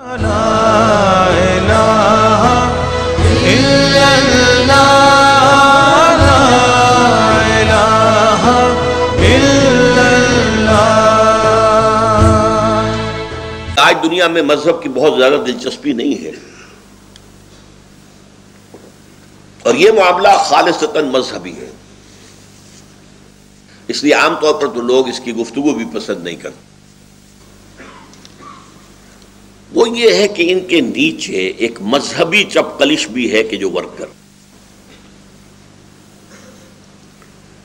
آج دنیا میں مذہب کی بہت زیادہ دلچسپی نہیں ہے اور یہ معاملہ خالصتاً مذہبی ہے اس لیے عام طور پر تو لوگ اس کی گفتگو بھی پسند نہیں کرتے وہ یہ ہے کہ ان کے نیچے ایک مذہبی چپکلش بھی ہے کہ جو ورکر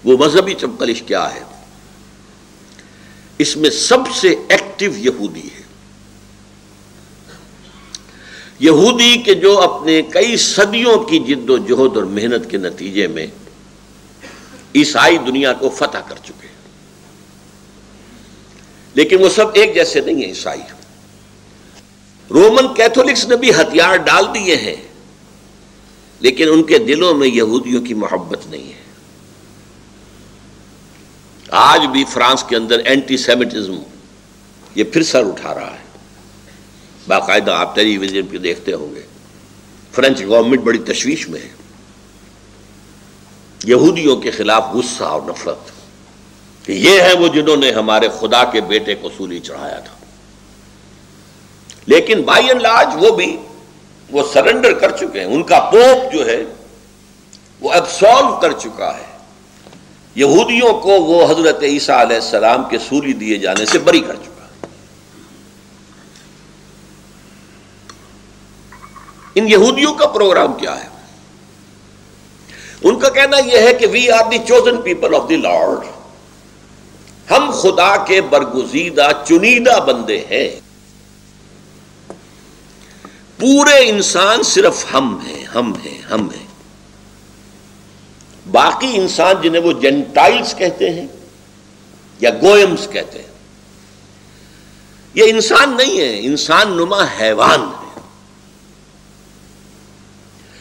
وہ مذہبی چپکلش کیا ہے؟ اس میں سب سے ایکٹیو یہودی ہے۔ یہودی کے جو اپنے کئی صدیوں کی جد و جہد اور محنت کے نتیجے میں عیسائی دنیا کو فتح کر چکے لیکن وہ سب ایک جیسے نہیں ہیں، عیسائی رومن کیتھولکس نے بھی ہتھیار ڈال دیے ہیں، لیکن ان کے دلوں میں یہودیوں کی محبت نہیں ہے۔ آج بھی فرانس کے اندر اینٹی سیمیٹزم یہ پھر سر اٹھا رہا ہے۔ باقاعدہ آپ ٹیلی ویژن پہ دیکھتے ہوں گے۔ فرینچ گورنمنٹ بڑی تشویش میں ہے۔ یہودیوں کے خلاف غصہ اور نفرت۔ کہ یہ ہے وہ جنہوں نے ہمارے خدا کے بیٹے کو سولی چڑھایا تھا۔ لیکن بائی اینڈ لارج وہ بھی وہ سرنڈر کر چکے ہیں۔ ان کا پوپ جو ہے وہ ایبسالو کر چکا ہے۔ یہودیوں کو وہ حضرت عیسیٰ علیہ السلام کے سولی دیے جانے سے بری کر چکا ان یہودیوں کا پروگرام کیا ہے؟ ان کا کہنا یہ ہے کہ we are the chosen people of the Lord ہم خدا کے برگزیدہ، چنیدہ بندے ہیں۔ پورے انسان صرف ہم ہیں ہم ہیں ہم ہیں۔ باقی انسان جنہیں وہ جینٹائلز کہتے ہیں یا گوئمز کہتے ہیں۔ یہ انسان نہیں ہے، انسان نما حیوان ہے۔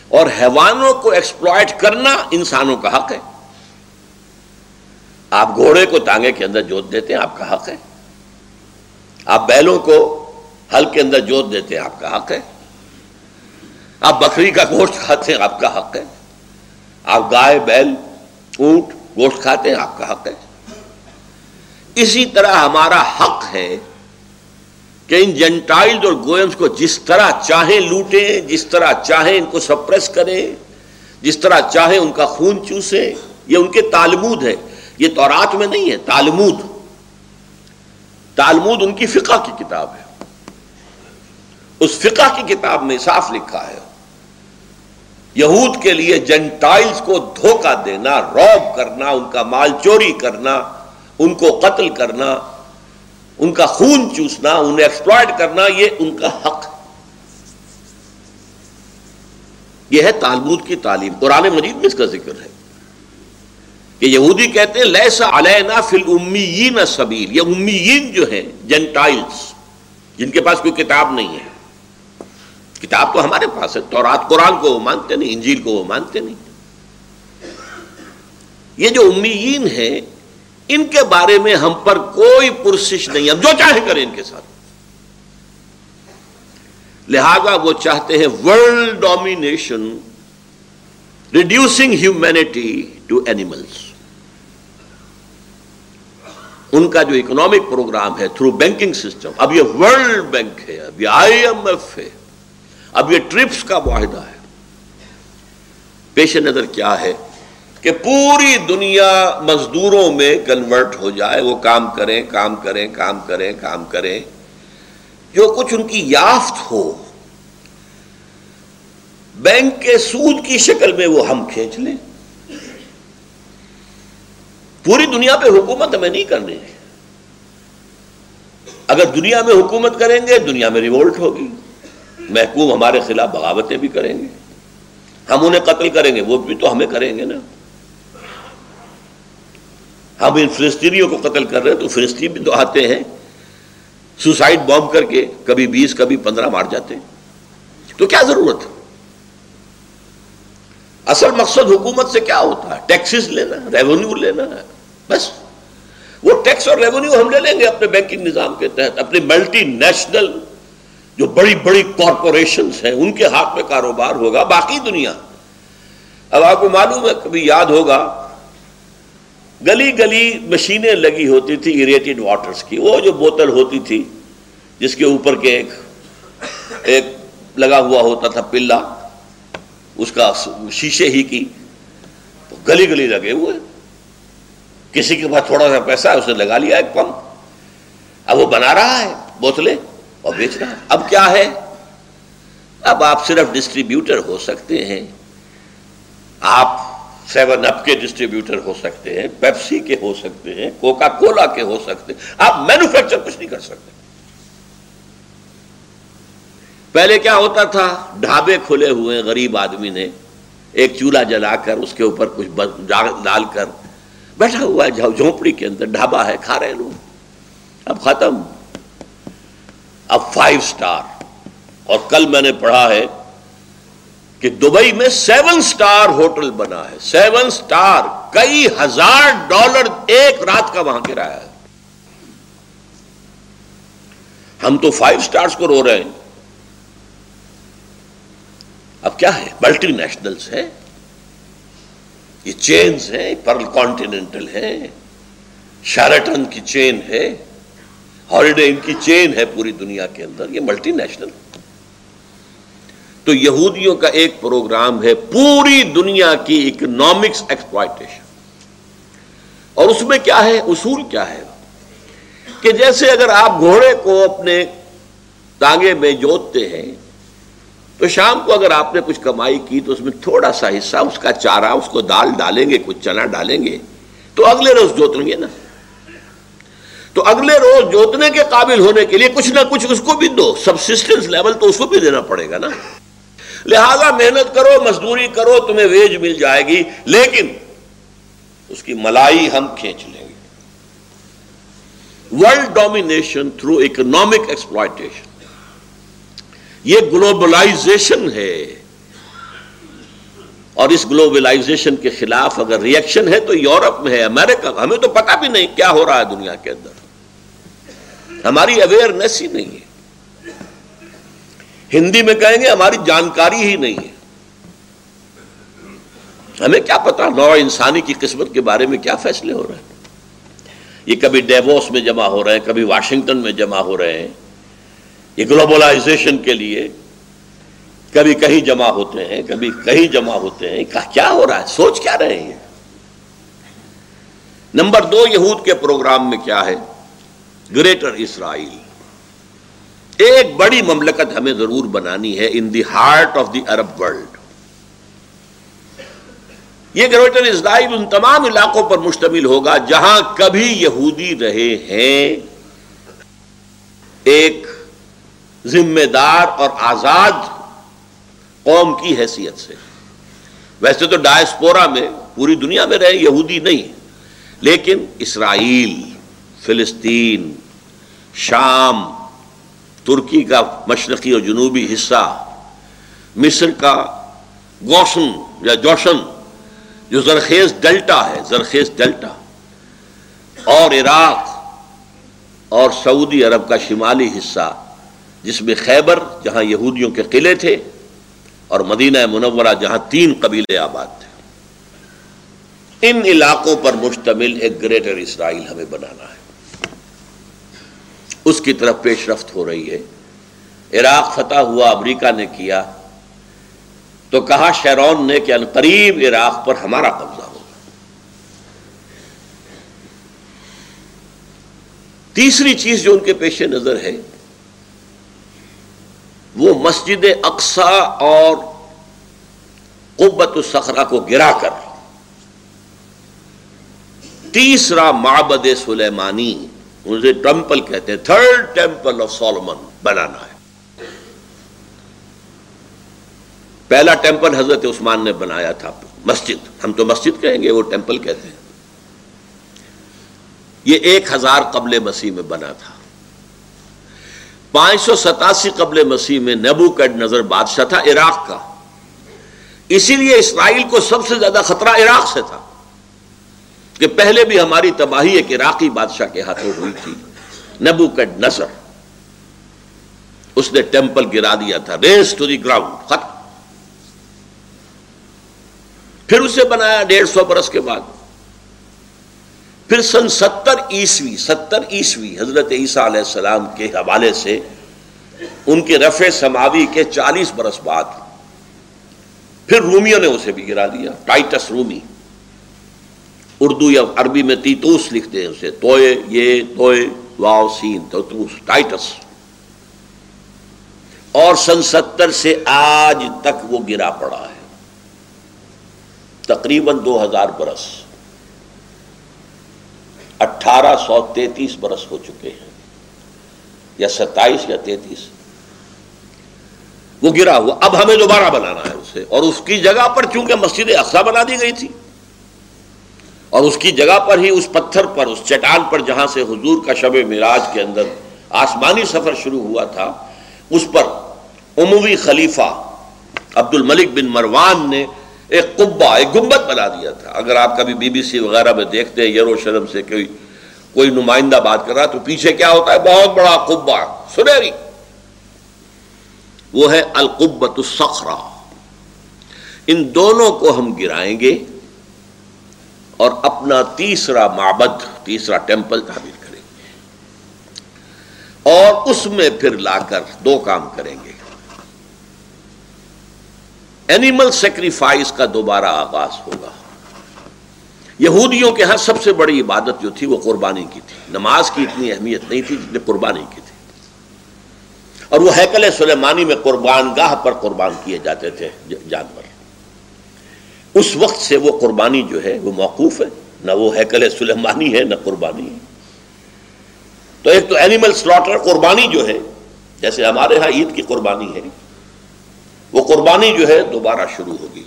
اور حیوانوں کو ایکسپلائٹ کرنا انسانوں کا حق ہے۔ آپ گھوڑے کو تانگے کے اندر جوت دیتے ہیں، آپ کا حق ہے۔ آپ بیلوں کو ہل کے اندر جوت دیتے ہیں، آپ کا حق ہے۔ آپ بکری کا گوشت کھاتے ہیں، آپ کا حق ہے۔ آپ گائے، بیل، اونٹ گوشت کھاتے ہیں، آپ کا حق ہے۔ اسی طرح ہمارا حق ہے کہ ان جنٹائل اور گوئمز کو جس طرح چاہیں لوٹیں، جس طرح چاہیں ان کو سپریس کریں، جس طرح چاہیں ان کا خون چوسیں یہ ان کے تالمود ہے۔ یہ تورات میں نہیں ہے، تالمود۔ تالمود ان کی فقہ کی کتاب ہے۔ اس فقہ کی کتاب میں صاف لکھا ہے۔ یہود کے لیے جنٹائلز کو دھوکہ دینا، روب کرنا، ان کا مال چوری کرنا، ان کو قتل کرنا، ان کا خون چوسنا، انہیں ایکسپلائٹ کرنا، یہ ان کا حق یہ ہے تالمود کی تعلیم۔ قرآن مجید میں اس کا ذکر ہے کہ یہودی کہتے ہیں لیسا علینا فی الامیین سبیل یہ امیین جو ہیں جنٹائلز جن کے پاس کوئی کتاب نہیں ہے۔ کتاب تو ہمارے پاس ہے، تورات قرآن کو وہ مانتے نہیں، انجیل کو وہ مانتے نہیں۔ یہ جو امیین ہیں، ان کے بارے میں ہم پر کوئی پرسش نہیں، ہم جو چاہے کریں ان کے ساتھ۔ لہذا وہ چاہتے ہیں world domination reducing humanity to animals ان کا جو اکنامک پروگرام ہے تھرو بینکنگ سسٹم اب یہ ورلڈ بینک ہے، اب یہ آئی ایم ایف ہے۔ اب یہ ٹرپس کا معاہدہ ہے۔ پیش نظر کیا ہے کہ پوری دنیا مزدوروں میں کنورٹ ہو جائے، وہ کام کریں کام کریں کام کریں کام کریں۔ جو کچھ ان کی یافت ہو، بینک کے سود کی شکل میں وہ ہم کھینچ لیں۔ پوری دنیا پہ حکومت ہمیں نہیں کرنی۔ اگر دنیا میں حکومت کریں گے، دنیا میں ریوولٹ ہوگی۔ محکوم ہمارے خلاف بغاوتیں بھی کریں گے۔ ہم انہیں قتل کریں گے، وہ بھی تو ہمیں کریں گے نا۔ ہم ان فلسطینیوں کو قتل کر رہے ہیں تو فلسطین بھی تو آتے ہیں۔ سوسائڈ بام کر کے کبھی بیس، کبھی پندرہ مار جاتے ہیں۔ تو کیا ضرورت ہے؟ اصل مقصد حکومت سے کیا ہوتا ہے؟ ٹیکسز لینا، ریونیو لینا ہے، بس۔ وہ ٹیکس اور ریونیو ہم لے لیں گے اپنے بینکنگ نظام کے تحت، اپنے ملٹی نیشنل جو بڑی بڑی کارپوریشنز ہیں، ان کے ہاتھ میں کاروبار ہوگا، باقی دنیا۔ اب آپ کو معلوم ہے، کبھی یاد ہوگا، گلی گلی مشینیں لگی ہوتی تھی اریٹیڈ واٹرز کی۔ وہ جو بوتل ہوتی تھی، جس کے اوپر کے ایک ایک لگا ہوا ہوتا تھا پلا اس کا شیشے ہی کی گلی گلی لگے ہوئے۔ کسی کے پاس تھوڑا سا پیسہ ہے، اس نے لگا لیا ایک پمپ۔ اب وہ بنا رہا ہے بوتلیں۔ اور بیچ رہا ہے اب کیا ہے؟ اب آپ صرف ڈسٹریبیوٹر ہو سکتے ہیں۔ آپ سیون اپ کے ڈسٹریبیوٹر ہو سکتے ہیں پیپسی کے ہو سکتے ہیں کوکا کولا کے ہو سکتے ہیں۔ آپ مینوفیکچر کچھ نہیں کر سکتے۔ پہلے کیا ہوتا تھا؟ ڈھابے کھلے ہوئے، غریب آدمی نے ایک چولہا جلا کر اس کے اوپر کچھ ڈال کر بیٹھا ہوا ہے جھونپڑی کے اندر ڈھابا ہے، کھا رہے لوگ۔ اب ختم۔ اب فائیو سٹار اور کل میں نے پڑھا ہے کہ دبئی میں سیون سٹار ہوٹل بنا ہے۔ سیون سٹار کئی ہزار ڈالر ایک رات کا وہاں کرایہ ہے۔ ہم تو فائیو سٹارز کو رو رہے ہیں۔ اب کیا ہے؟ ملٹی نیشنلز ہے یہ چینز ہیں پرل کانٹیننٹل ہے شارٹن کی چین ہے۔ ہالیڈے ان کی چین ہے پوری دنیا کے اندر، یہ ملٹی نیشنل۔ تو یہودیوں کا ایک پروگرام ہے پوری دنیا کی اکنامکس ایکسپلائٹیشن اور اس میں کیا ہے؟ اصول کیا ہے؟ کہ جیسے اگر آپ گھوڑے کو اپنے تانگے میں جوتتے ہیں، تو شام کو اگر آپ نے کچھ کمائی کی، تو اس میں تھوڑا سا حصہ، اس کا چارہ، اس کو دال ڈالیں گے، کچھ چنا ڈالیں گے، تو اگلے روز جوتیں گے نا۔ تو اگلے روز جوتنے کے قابل ہونے کے لیے کچھ نہ کچھ اس کو بھی دو. سبسسٹنس لیول تو اس کو بھی دینا پڑے گا نا. لہذا محنت کرو، مزدوری کرو، تمہیں ویج مل جائے گی، لیکن اس کی ملائی ہم کھینچ لیں گے. World domination through economic exploitation یہ گلوبلائزیشن ہے. اور اس گلوبلائزیشن کے خلاف اگر ریئیکشن ہے تو یورپ میں ہے، امریکہ ہمیں تو پتہ بھی نہیں کیا ہو رہا ہے دنیا کے اندر. ہماری اویئرنیس ہی نہیں ہے۔ ہندی میں کہیں گے ہماری جانکاری ہی نہیں ہے۔ ہمیں کیا پتا نو انسانی کی قسمت کے بارے میں کیا فیصلے ہو رہے ہیں۔ یہ کبھی ڈیووس میں جمع ہو رہے ہیں، کبھی واشنگٹن میں جمع ہو رہے ہیں۔ یہ گلوبلائزیشن کے لیے کبھی کہیں جمع ہوتے ہیں، کبھی کہیں جمع ہوتے ہیں۔ کیا ہو رہا ہے؟ سوچ کیا رہے ہیں؟ نمبر دو یہود کے پروگرام میں کیا ہے؟ Greater Israel. ایک بڑی مملکت ہمیں ضرور بنانی ہے in the heart of the Arab world یہ گریٹر اسرائیل ان تمام علاقوں پر مشتمل ہوگا جہاں کبھی یہودی رہے ہیں۔ ایک ذمہ دار اور آزاد قوم کی حیثیت سے۔ ویسے تو ڈائسپورا میں پوری دنیا میں رہے یہودی نہیں، لیکن اسرائیل فلسطین، شام، ترکی کا مشرقی اور جنوبی حصہ، مصر کا گوشن یا جوشن، جو زرخیز ڈیلٹا ہے، زرخیز ڈیلٹا۔ اور عراق اور سعودی عرب کا شمالی حصہ، جس میں خیبر، جہاں یہودیوں کے قلعے تھے، اور مدینہ منورہ، جہاں تین قبیلے آباد تھے۔ ان علاقوں پر مشتمل ایک گریٹر اسرائیل ہمیں بنانا ہے۔ اس کی طرف پیش رفت ہو رہی ہے۔ عراق فتح ہوا، امریکہ نے کیا۔ تو کہا شیرون نے کہ القریب عراق پر ہمارا قبضہ ہوگا۔ تیسری چیز جو ان کے پیش نظر ہے، وہ مسجد اقسا اور قبت السخرا کو گرا کر۔ تیسرا معبد سلیمانی۔ اسے ٹیمپل کہتے ہیں۔ تھرڈ ٹیمپل آف سولمن بنانا ہے۔ پہلا ٹیمپل حضرت عثمان نے بنایا تھا۔ مسجد۔ ہم تو مسجد کہیں گے، وہ ٹیمپل کہتے ہیں۔ یہ ایک ہزار قبل مسیح میں بنا تھا۔ پانچ سو ستاسی قبل مسیح میں نبو کا نظر بادشاہ تھا عراق کا۔ اسی لیے اسرائیل کو سب سے زیادہ خطرہ عراق سے تھا۔ کہ پہلے بھی ہماری تباہی ایک عراقی بادشاہ کے ہاتھوں ہوئی تھی نبو کا نظر اس نے ٹیمپل گرا دیا تھا، ریس ٹو دی گراؤنڈ، ختم۔ پھر اسے بنایا ڈیڑھ سو برس کے بعد۔ پھر سن ستر عیسوی ستر عیسوی، حضرت عیسیٰ علیہ السلام کے حوالے سے ان کے رفع سماوی کے چالیس برس بعد پھر رومیوں نے اسے بھی گرا دیا، ٹائٹس رومی۔ اردو یا عربی میں تیتوس لکھتے ہیں اسے۔ توئے، یہ، توئے واؤ سین، تیتوس ٹائٹس اور سن ستر سے آج تک وہ گرا پڑا ہے۔ تقریباً دو ہزار برس۔ اٹھارہ سو تینتیس برس ہو چکے ہیں۔ یا ستائیس یا تینتیس۔ وہ گرا ہوا۔ اب ہمیں دوبارہ بنانا ہے اسے۔ اور اس کی جگہ پر چونکہ مسجد اقسا بنا دی گئی تھی۔ اور اس کی جگہ پر ہی، اس پتھر پر، اس چٹان پر جہاں سے حضور کا شب معراج کے اندر آسمانی سفر شروع ہوا تھا، اس پر عموی خلیفہ عبد الملک بن مروان نے ایک قبا ایک گنبت بنا دیا تھا۔ اگر آپ کبھی بی بی سی وغیرہ میں دیکھتے ہیں، یروشلم سے کوئی کوئی نمائندہ بات کر رہا تو پیچھے کیا ہوتا ہے؟ بہت بڑا قبا سنہری وہ ہے القبت الصخرہ۔ ان دونوں کو ہم گرائیں گے۔ اور اپنا تیسرا معبد، تیسرا ٹیمپل تعمیر کریں گے۔ اور اس میں پھر لا کر دو کام کریں گے۔ اینیمل سیکریفائس کا دوبارہ آغاز ہوگا۔ یہودیوں کے ہاں سب سے بڑی عبادت جو تھی وہ قربانی کی تھی۔ نماز کی اتنی اہمیت نہیں تھی جتنی قربانی کی تھی۔ اور وہ ہیکل سلیمانی میں قربان گاہ پر قربان کیے جاتے تھے جانور۔ اس وقت سے وہ قربانی جو ہے وہ موقوف ہے، نہ وہ ہیکل سلیمانی ہے، نہ قربانی ہے۔ تو ایک تو اینیمل سلاٹر قربانی جو ہے، جیسے ہمارے ہاں عید کی قربانی ہے، وہ قربانی جو ہے دوبارہ شروع ہوگی۔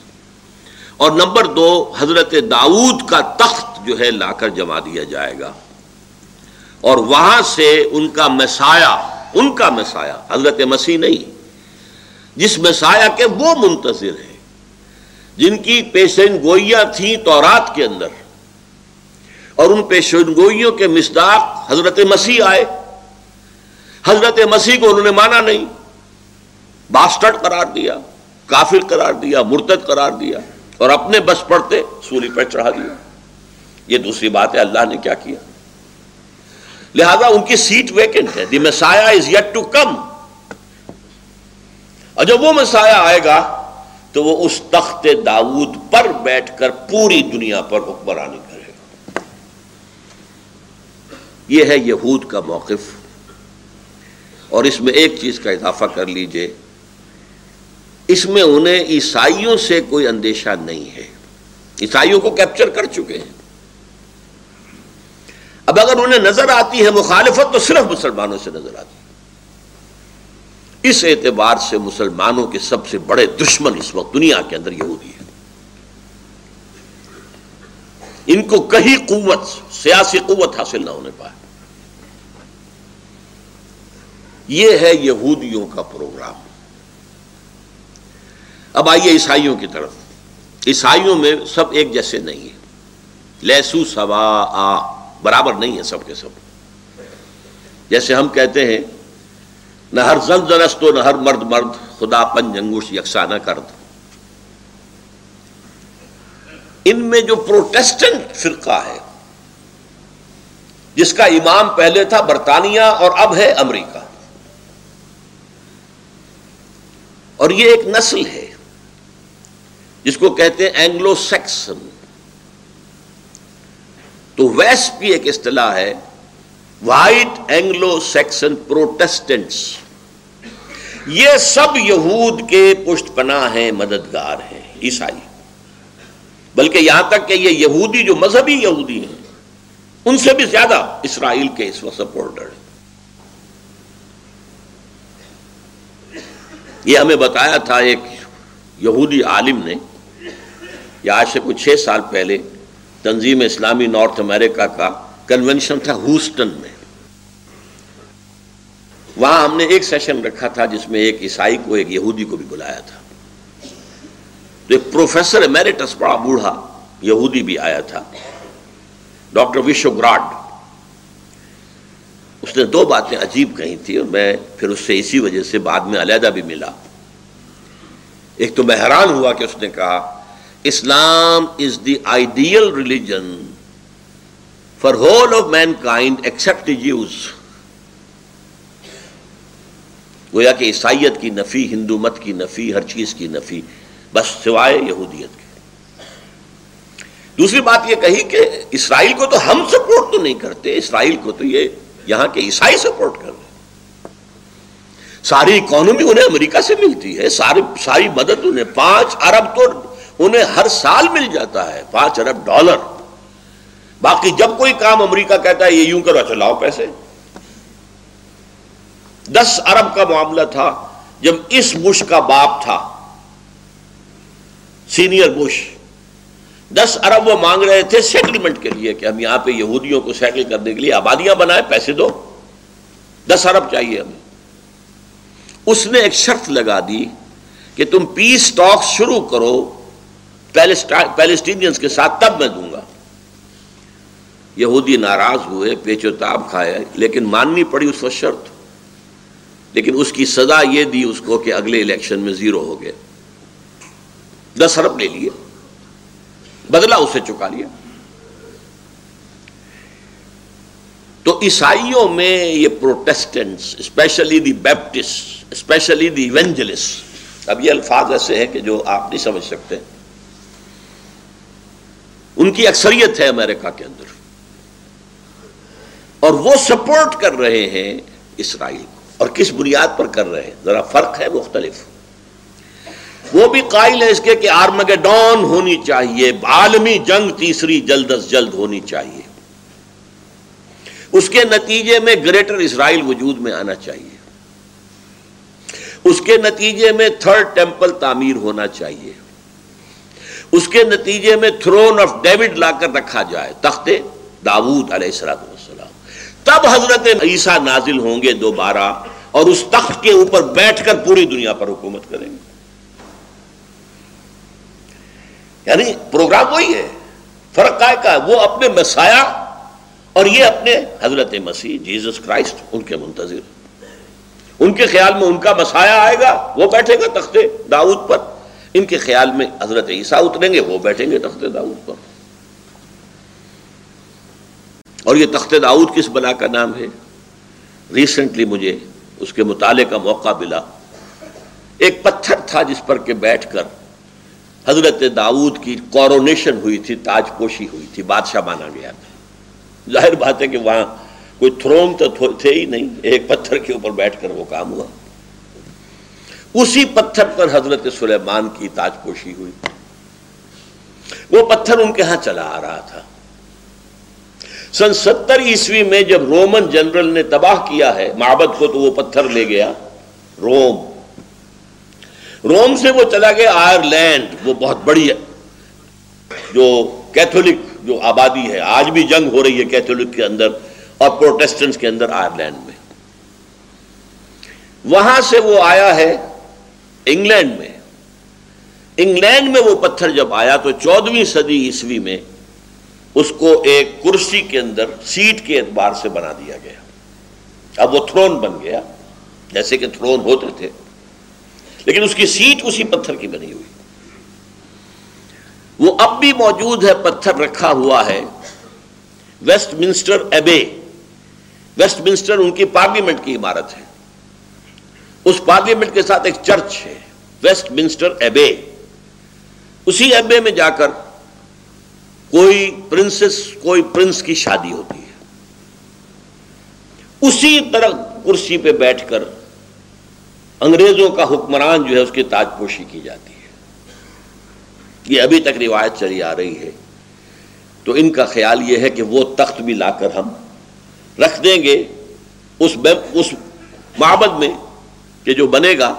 اور نمبر دو، حضرت داؤد کا تخت جو ہے لا کر جما دیا جائے گا۔ اور وہاں سے ان کا مسایا ان کا مسایا حضرت مسیح نہیں، جس مسایا کے وہ منتظر ہیں۔ جن کی پیشن گوئیاں تھیں تورات کے اندر، اور ان پیشن گوئیوں کے مصداق حضرت مسیح آئے۔ حضرت مسیح کو انہوں نے مانا نہیں باسٹرڈ قرار دیا، کافر قرار دیا، مرتد قرار دیا، اور اپنے بس پڑتے سولی پر چڑھا دیا۔ یہ دوسری بات ہے، اللہ نے کیا کیا؟ لہذا ان کی سیٹ ویکنٹ ہے۔ دی مسایا از یٹ ٹو کم اور جب وہ مسایا آئے گا تو وہ اس تخت داود پر بیٹھ کر پوری دنیا پر حکمرانی کرے گا۔ یہ ہے یہود کا موقف۔ اور اس میں ایک چیز کا اضافہ کر لیجیے۔ اس میں انہیں عیسائیوں سے کوئی اندیشہ نہیں ہے۔ عیسائیوں کو کیپچر کر چکے ہیں۔ اب اگر انہیں نظر آتی ہے مخالفت تو صرف مسلمانوں سے نظر آتی ہے۔ اس اعتبار سے مسلمانوں کے سب سے بڑے دشمن اس وقت دنیا کے اندر یہودی ہے ان کو کہیں قوت، سیاسی قوت حاصل نہ ہونے پائے۔ یہ ہے یہودیوں کا پروگرام۔ اب آئیے عیسائیوں کی طرف۔ عیسائیوں میں سب ایک جیسے نہیں ہے لہسو سوا آ، برابر نہیں ہے سب کے سب۔ جیسے ہم کہتے ہیں نہ ہر زن زنست نہ ہر مرد مرد، خدا پن جنگوش یکسانہ کرد۔ ان میں جو پروٹیسٹنٹ فرقہ ہے، جس کا امام پہلے تھا برطانیہ اور اب ہے امریکہ۔ اور یہ ایک نسل ہے، جس کو کہتے ہیں اینگلو سیکسن تو ویسٹ بھی ایک اصطلاح ہے وائٹ اینگلو سیکسن پروٹیسٹنٹس یہ سب یہود کے پشت پناہ ہیں، مددگار ہیں، عیسائی۔ بلکہ یہاں تک کہ یہ یہودی جو مذہبی یہودی ہیں، ان سے بھی زیادہ اسرائیل کے اس وقت سپورٹر یہ ہمیں بتایا تھا ایک یہودی عالم نے یا آج سے کچھ چھ سال پہلے تنظیم اسلامی نارتھ امریکہ کا کنونشن تھا ہوسٹن میں وہاں ہم نے ایک سیشن رکھا تھا جس میں ایک عیسائی کو ایک یہودی کو بھی بلایا تھا تو ایک پروفیسر امیریٹس بڑا بوڑھا یہودی بھی آیا تھا ڈاکٹر وشو گراڈ اس نے دو باتیں عجیب کہی تھی اور میں پھر اس سے اسی وجہ سے بعد میں علیحدہ بھی ملا ایک تو میں حیران ہوا کہ اس نے کہا Islam is the ideal religion for whole of mankind except Jews گویا کہ عیسائیت کی نفی، ہندو مت کی نفی، ہر چیز کی نفی، بس سوائے یہودیت کی دوسری بات یہ کہی کہ اسرائیل کو تو ہم سپورٹ تو نہیں کرتے، اسرائیل کو تو یہ یہاں کے عیسائی سپورٹ کر رہے ساری اکانومی انہیں امریکہ سے ملتی ہے، ساری ساری مدد انہیں، پانچ ارب تو انہیں ہر سال مل جاتا ہے، پانچ ارب ڈالر باقی جب کوئی کام امریکہ کہتا ہے، یہ یوں کرو اچھا لاؤ پیسے۔ دس ارب کا معاملہ تھا جب اس بش کا باپ تھا، سینئر بش۔ دس ارب وہ مانگ رہے تھے سیٹلمنٹ کے لیے کہ ہم یہاں پہ یہودیوں کو سیٹل کرنے کے لیے آبادیاں بنائے پیسے دو۔ دس ارب چاہیے ہمیں۔ اس نے ایک شرط لگا دی کہ تم پیس ٹاک شروع کرو پیلسٹینینس کے ساتھ تب میں دوں گا۔ یہودی ناراض ہوئے پیچو تاب کھائے، لیکن ماننی پڑی اس وقت شرط۔ لیکن اس کی سزا یہ دی اس کو کہ اگلے الیکشن میں زیرو ہو گئے۔ دس ارب لے لیے۔ بدلا اسے چکا لیا۔ تو عیسائیوں میں یہ Protestants specially the Baptist specially the evangelicals اب یہ الفاظ ایسے ہیں کہ جو آپ نہیں سمجھ سکتے۔ ان کی اکثریت ہے امریکہ کے اندر۔ اور وہ سپورٹ کر رہے ہیں اسرائیل کو۔ اور کس بنیاد پر کر رہے ہیں؟ ذرا فرق ہے مختلف۔ وہ بھی قائل ہے اس کے کہ آرمگڈون ہونی چاہیے، عالمی جنگ تیسری جلد از جلد ہونی چاہیے۔ اس کے نتیجے میں گریٹر اسرائیل وجود میں آنا چاہیے۔ اس کے نتیجے میں تھرڈ ٹیمپل تعمیر ہونا چاہیے۔ اس کے نتیجے میں تھرون آف ڈیوڈ لا کر رکھا جائے۔ تخت داود علیہ السلام۔ تب حضرت عیسیٰ نازل ہوں گے دوبارہ اور اس تخت کے اوپر بیٹھ کر پوری دنیا پر حکومت کریں گے۔ یعنی پروگرام وہی ہے۔ فرق کا ہے وہ اپنے مسایا اور یہ اپنے حضرت مسیح جیزس کرائسٹ، ان کے منتظر۔ ان کے خیال میں ان کا مسایا آئے گا، وہ بیٹھے گا تخت داؤد پر۔ ان کے خیال میں حضرت عیسیٰ اتریں گے، وہ بیٹھیں گے تخت داؤد پر۔ اور یہ تخت داؤد کس بلا کا نام ہے؟ ریسنٹلی مجھے اس کے مطالعے کا موقع ملا۔ ایک پتھر تھا جس پر کہ بیٹھ کر حضرت داؤد کی کورونیشن ہوئی تھی، تاج پوشی ہوئی تھی، بادشاہ مانا گیا تھا۔ ظاہر بات ہے کہ وہاں کوئی تھرون تو تھے ہی نہیں، ایک پتھر کے اوپر بیٹھ کر وہ کام ہوا۔ اسی پتھر پر حضرت سلیمان کی تاج پوشی ہوئی۔ وہ پتھر ان کے ہاں چلا آ رہا تھا۔ سن ستر عیسوی میں جب رومن جنرل نے تباہ کیا ہے، معبد کو تو وہ پتھر لے گیا، روم۔ روم سے وہ چلا گیا آئرلینڈ، وہ بہت بڑی ہے۔ جو کیتھولک جو آبادی ہے، آج بھی جنگ ہو رہی ہے کیتھولک کے اندر اور پروٹیسٹنٹ کے اندر آئرلینڈ میں۔ وہاں سے وہ آیا ہے انگلینڈ میں۔ انگلینڈ میں وہ پتھر جب آیا تو چودہویں صدی عیسوی میں اس کو ایک کرسی کے اندر، سیٹ کے اعتبار سے بنا دیا گیا۔ اب وہ تھرون بن گیا، جیسے کہ تھرون ہوتے تھے۔ لیکن اس کی سیٹ اسی پتھر کی بنی ہوئی۔ وہ اب بھی موجود ہے، پتھر رکھا ہوا ہے۔ Westminster Abbey Westminster ان کی پارلیمنٹ کی عمارت ہے۔ اس پارلیمنٹ کے ساتھ ایک چرچ ہے ویسٹ منسٹر ایبے۔ اسی ایبے میں جا کر کوئی پرنسس، کوئی پرنس کی شادی ہوتی ہے۔ اسی طرح کرسی پہ بیٹھ کر انگریزوں کا حکمران جو ہے، اس کی تاج پوشی کی جاتی ہے۔ یہ ابھی تک روایت چلی آ رہی ہے۔ تو ان کا خیال یہ ہے کہ وہ تخت بھی لا کر ہم رکھ دیں گے اس اس معبد میں کہ جو بنے گا،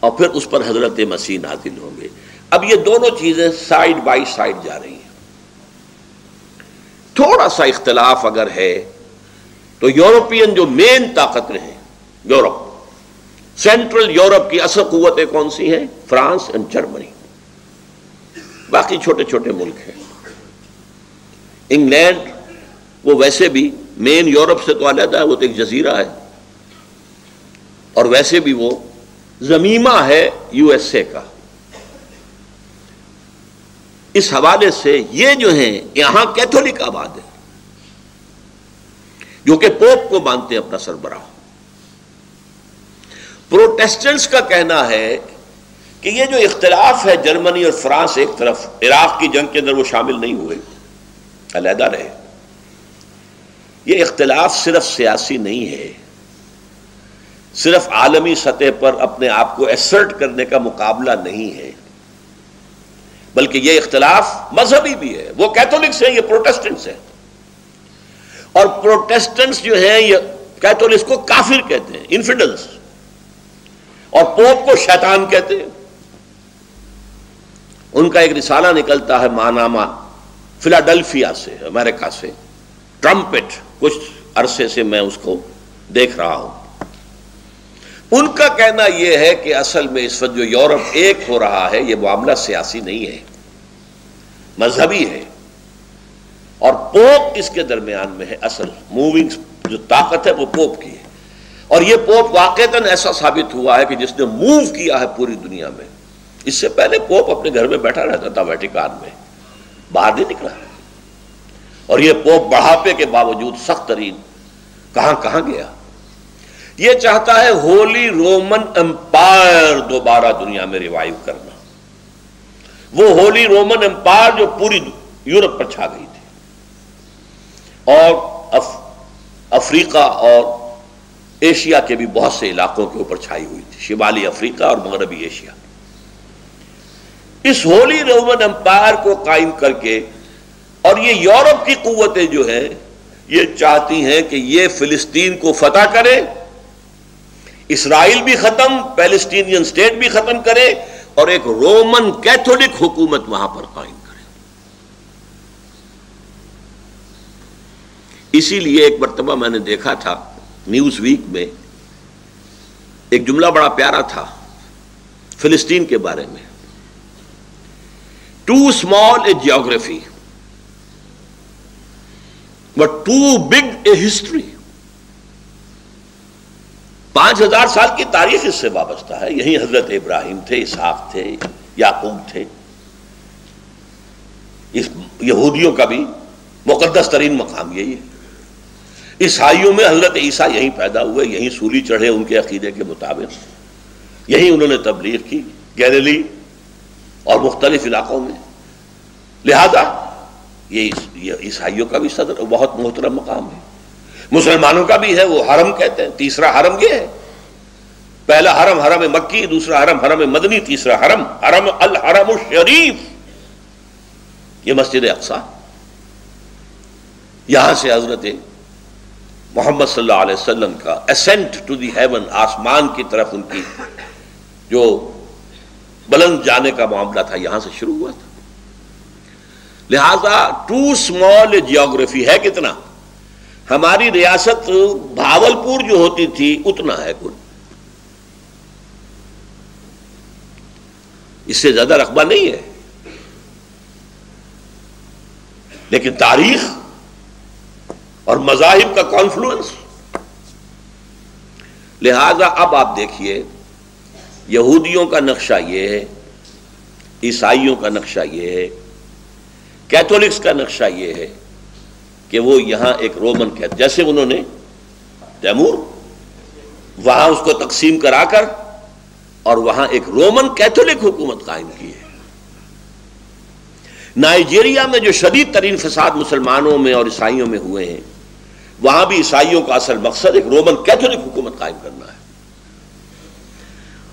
اور پھر اس پر حضرت مسیح نازل ہوں گے۔ اب یہ دونوں چیزیں سائڈ بائی سائڈ جا رہی ہیں۔ تھوڑا سا اختلاف اگر ہے تو یورپین جو مین طاقتیں ہیں یورپ۔ سینٹرل یورپ کی اصل قوتیں کون سی ہیں؟ France and Germany. باقی چھوٹے چھوٹے ملک ہیں۔ انگلینڈ، وہ ویسے بھی مین یورپ سے تو علیحدہ ہے، وہ تو ایک جزیرہ ہے۔ اور ویسے بھی وہ زمیمہ ہے یو ایس اے کا۔ اس حوالے سے یہ جو ہیں، یہاں کیتھولک آباد ہے۔ جو کہ پوپ کو مانتے ہیں، اپنا سربراہ۔ پروٹیسٹنٹس کا کہنا ہے کہ یہ جو اختلاف ہے، جرمنی اور فرانس ایک طرف، عراق کی جنگ کے اندر وہ شامل نہیں ہوئے۔ علیحدہ رہے۔ یہ اختلاف صرف سیاسی نہیں ہے۔ صرف عالمی سطح پر اپنے آپ کو ایسرٹ کرنے کا مقابلہ نہیں ہے۔ بلکہ یہ اختلاف مذہبی بھی ہے۔ وہ کیتھولکس ہیں، یہ پروٹیسٹنٹس ہیں۔ اور پروٹیسٹنٹس جو ہیں، یہ کیتھولکس کو کافر کہتے ہیں انفیڈلس اور پوپ کو شیطان کہتے ہیں۔ ان کا ایک رسالہ نکلتا ہے ماناما فلاڈلفیا سے، امریکہ سے۔ ٹرمپٹ کچھ عرصے سے میں اس کو دیکھ رہا ہوں۔ ان کا کہنا یہ ہے کہ اصل میں اس وقت جو یورپ ایک ہو رہا ہے، یہ معاملہ سیاسی نہیں ہے، مذہبی ہے۔ اور پوپ اس کے درمیان میں ہے، اصل موونگ جو طاقت ہے، وہ پوپ کی ہے۔ اور یہ پوپ واقع ایسا ثابت ہوا ہے کہ جس نے موو کیا ہے پوری دنیا میں۔ اس سے پہلے پوپ اپنے گھر میں بیٹھا رہتا تھا ویٹیکان میں، باہر نہیں نکلا۔ اور یہ پوپ بڑھاپے کے باوجود سخت ترین کہاں کہاں گیا؟ یہ چاہتا ہے ہولی رومن امپائر دوبارہ دنیا میں ریوائیو کرنا۔ وہ ہولی رومن امپائر جو پوری یورپ پر چھا گئی تھی۔ اور افریقہ اور ایشیا کے بھی بہت سے علاقوں کے اوپر چھائی ہوئی تھی، شمالی افریقہ اور مغربی ایشیا۔ اس ہولی رومن امپائر کو قائم کر کے، اور یہ یورپ کی قوتیں جو ہیں، یہ چاہتی ہیں کہ یہ فلسطین کو فتح کرے۔ اسرائیل بھی ختم، پیلسٹینین سٹیٹ بھی ختم کرے اور ایک رومن کیتھولک حکومت وہاں پر قائم کرے۔ اسی لیے ایک مرتبہ میں نے دیکھا تھا نیوز ویک میں ایک جملہ بڑا پیارا تھا فلسطین کے بارے میں۔ Too small a geography but too big a history پانچ ہزار سال کی تاریخ اس سے وابستہ ہے۔ یہی حضرت ابراہیم تھے، اسحاق تھے، یعقوب تھے۔ اس یہودیوں کا بھی مقدس ترین مقام یہی ہے۔ عیسائیوں میں حضرت عیسیٰ یہیں پیدا ہوئے، یہیں سولی چڑھے ان کے عقیدے کے مطابق۔ یہیں انہوں نے تبلیغ کی گیرلی اور مختلف علاقوں میں۔ لہذا یہ عیسائیوں کا بھی صدر، بہت محترم مقام ہے۔ مسلمانوں کا بھی ہے، وہ حرم کہتے ہیں، تیسرا حرم یہ ہے۔ پہلا حرم حرم مکی، دوسرا حرم حرم مدنی، تیسرا حرم حرم الحرم الشریف۔ یہ مسجد اقسا یہاں سے حضرت محمد صلی اللہ علیہ وسلم کا اسینٹ ٹو دی ہیون آسمان کی طرف ان کی جو بلند جانے کا معاملہ تھا، یہاں سے شروع ہوا تھا۔ لہذا ٹو اسمال جیوگرافی ہے کتنا؟ ہماری ریاست بھاولپور جو ہوتی تھی، اتنا ہے کل۔ اس سے زیادہ رقبہ نہیں ہے۔ لیکن تاریخ اور مذاہب کا کانفلوئنس لہذا اب آپ دیکھیے، یہودیوں کا نقشہ یہ ہے، عیسائیوں کا نقشہ یہ ہے کیتھولکس کا نقشہ یہ ہے۔ کہ وہ یہاں ایک رومن کہتے جیسے انہوں نے تیمور، وہاں اس کو تقسیم کرا کر اور وہاں ایک رومن کیتھولک حکومت قائم کی ہے۔ نائجیریا میں جو شدید ترین فساد مسلمانوں میں اور عیسائیوں میں ہوئے ہیں، وہاں بھی عیسائیوں کا اصل مقصد ایک رومن کیتھولک حکومت قائم کرنا ہے۔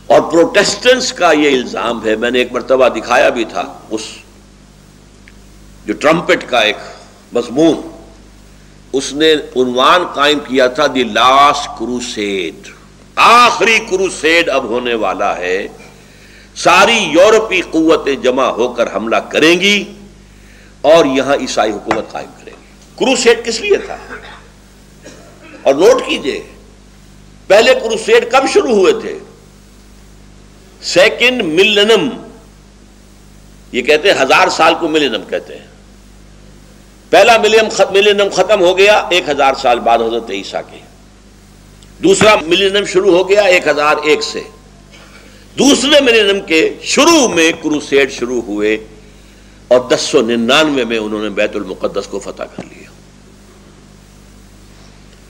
اور پروٹیسٹنٹس کا یہ الزام ہے، میں نے ایک مرتبہ دکھایا بھی تھا، اس جو ٹرمپٹ کا ایک مضمون اس نے عنوان قائم کیا تھا دی لاسٹ کروسیڈ۔ آخری کروسیڈ اب ہونے والا ہے۔ ساری یورپی قوتیں جمع ہو کر حملہ کریں گی اور یہاں عیسائی حکومت قائم کریں گی۔ کروسیڈ کس لیے تھا؟ اور نوٹ کیجیے، پہلے کروسیڈ کب شروع ہوئے تھے؟ سیکنڈ ملنم یہ کہتے ہیں ہزار سال کو ملنم کہتے ہیں۔ پہلا ملینم ختم ہو گیا ایک ہزار سال بعد حضرت عیسیٰ کے۔ دوسرا ملینم شروع ہو گیا ایک ہزار ایک سے۔ دوسرے ملینم کے شروع میں کروسیڈ شروع ہوئے اور دس سو ننانوے میں انہوں نے بیت المقدس کو فتح کر لیا۔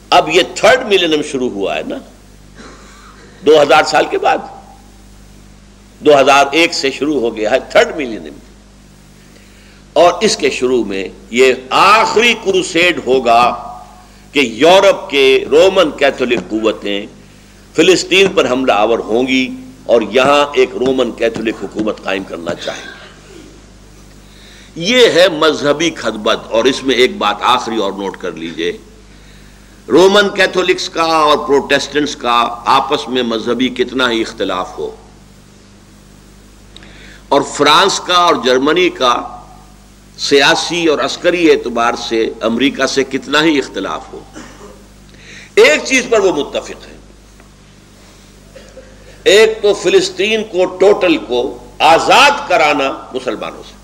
اب یہ تھرڈ ملینم شروع ہوا ہے نا۔ دو ہزار سال کے بعد۔ دو ہزار ایک سے شروع ہو گیا ہے تھرڈ ملینم اور اس کے شروع میں یہ آخری کروسیڈ ہوگا کہ یورپ کے رومن کیتھولک قوتیں فلسطین پر حملہ آور ہوں گی اور یہاں ایک رومن کیتھولک حکومت قائم کرنا چاہیں گے۔ یہ ہے مذہبی خدبت اور اس میں ایک بات آخری اور نوٹ کر لیجیے۔ رومن کیتھولکس کا اور پروٹیسٹنٹس کا آپس میں مذہبی کتنا ہی اختلاف ہو، اور فرانس کا اور جرمنی کا سیاسی اور عسکری اعتبار سے امریکہ سے کتنا ہی اختلاف ہو۔ ایک چیز پر وہ متفق ہے ایک تو فلسطین کو ٹوٹل کو آزاد کرانا مسلمانوں سے۔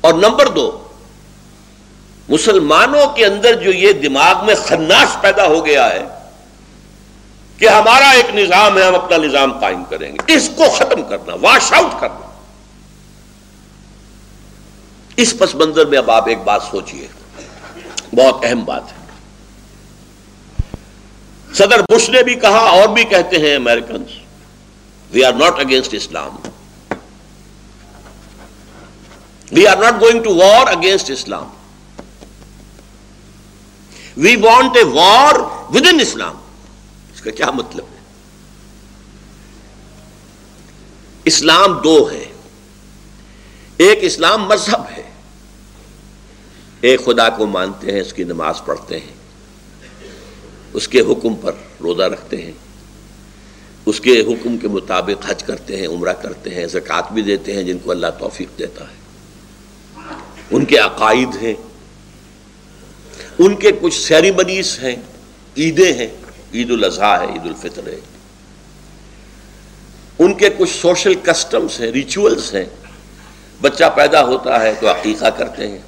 اور نمبر دو، مسلمانوں کے اندر جو یہ دماغ میں خناس پیدا ہو گیا ہے کہ ہمارا ایک نظام ہے، ہم اپنا نظام قائم کریں گے۔ اس کو ختم کرنا، واش آؤٹ کرنا۔ اس پس منظر میں اب آپ ایک بات سوچئے۔ بہت اہم بات ہے۔ صدر بش نے بھی کہا، اور بھی کہتے ہیں Americans we are not against Islam we are not going to war against Islam we want a war within Islam اس کا کیا مطلب ہے اسلام دو ہے ایک اسلام مذہب ہے۔ ایک خدا کو مانتے ہیں، اس کی نماز پڑھتے ہیں۔ اس کے حکم پر روزہ رکھتے ہیں۔ اس کے حکم کے مطابق حج کرتے ہیں، عمرہ کرتے ہیں، زکوٰۃ بھی دیتے ہیں، جن کو اللہ توفیق دیتا ہے۔ ان کے عقائد ہیں۔ ان کے کچھ سیریمنیز ہیں۔ عیدیں ہیں۔ عید الاضحیٰ ہے عید الفطر ہے۔ ان کے کچھ سوشل کسٹمز ہیں ریچولز ہیں۔ بچہ پیدا ہوتا ہے تو عقیقہ کرتے ہیں۔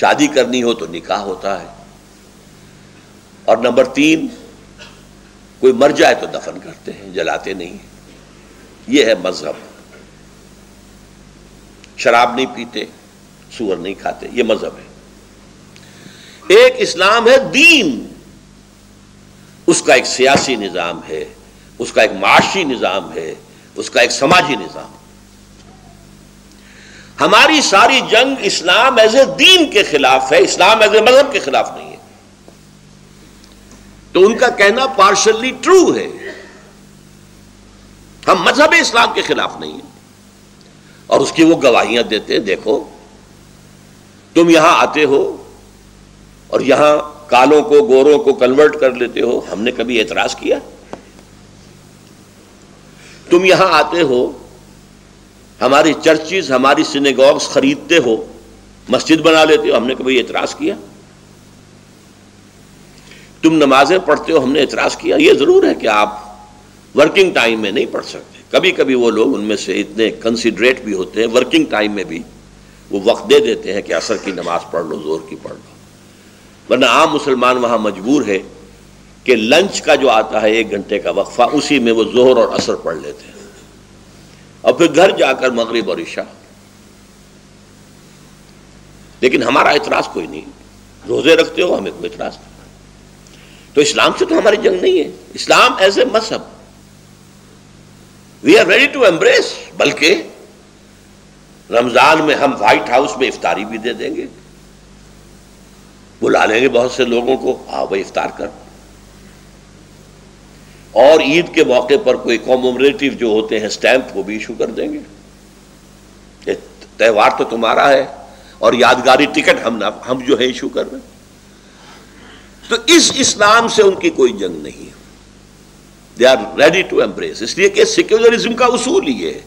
شادی کرنی ہو تو نکاح ہوتا ہے۔ اور نمبر تین، کوئی مر جائے تو دفن کرتے ہیں، جلاتے نہیں یہ ہے مذہب۔ شراب نہیں پیتے، سور نہیں کھاتے، یہ مذہب ہے۔ ایک اسلام ہے دین۔ اس کا ایک سیاسی نظام ہے، اس کا ایک معاشی نظام ہے، اس کا ایک سماجی نظام۔ ہے ہماری ساری جنگ اسلام ایز اے دین کے خلاف ہے، اسلام ایز اے مذہب کے خلاف نہیں ہے۔ تو ان کا کہنا پارشلی ٹرو ہے۔ ہم مذہب اسلام کے خلاف نہیں ہیں۔ اور اس کی وہ گواہیاں دیتے ہیں، دیکھو، تم یہاں آتے ہو اور یہاں کالوں کو، گوروں کو کنورٹ کر لیتے ہو۔ ہم نے کبھی اعتراض کیا؟ تم یہاں آتے ہو ہماری چرچز ہماری سنیگوگس خریدتے ہو، مسجد بنا لیتے ہو، ہم نے کبھی اعتراض کیا؟ تم نمازیں پڑھتے ہو، ہم نے اعتراض کیا؟ یہ ضرور ہے کہ آپ ورکنگ ٹائم میں نہیں پڑھ سکتے۔ کبھی کبھی وہ لوگ ان میں سے اتنے کنسیڈریٹ بھی ہوتے ہیں، ورکنگ ٹائم میں بھی وہ وقت دے دیتے ہیں کہ اثر کی نماز پڑھ لو زور کی پڑھ لو۔ ورنہ عام مسلمان وہاں مجبور ہے کہ لنچ کا جو آتا ہے، ایک گھنٹے کا وقفہ، اسی میں وہ زہر اور اثر پڑھ لیتے ہیں۔ اور پھر گھر جا کر مغرب اور عشاء۔ لیکن ہمارا اعتراض کوئی نہیں۔ روزے رکھتے ہو، ہمیں کوئی اعتراض نہیں۔ تو اسلام سے تو ہماری جنگ نہیں ہے۔ اسلام ایز اے مذہب۔ We are ready to embrace بلکہ رمضان میں ہم وائٹ ہاؤس میں افطاری بھی دے دیں گے۔ بلا لیں گے بہت سے لوگوں کو آ بھائی افطار کر۔ اور عید کے موقع پر کوئی کومومریٹو جو ہوتے ہیں سٹیمپ وہ بھی ایشو کر دیں گے۔ تہوار تو تمہارا ہے اور یادگاری ٹکٹ ہم ہم جو ہے ایشو کر رہے ہیں۔ تو اس اسلام سے ان کی کوئی جنگ نہیں ہے۔ They are ready to embrace اس لیے کہ سیکولرزم کا اصول یہ ہے۔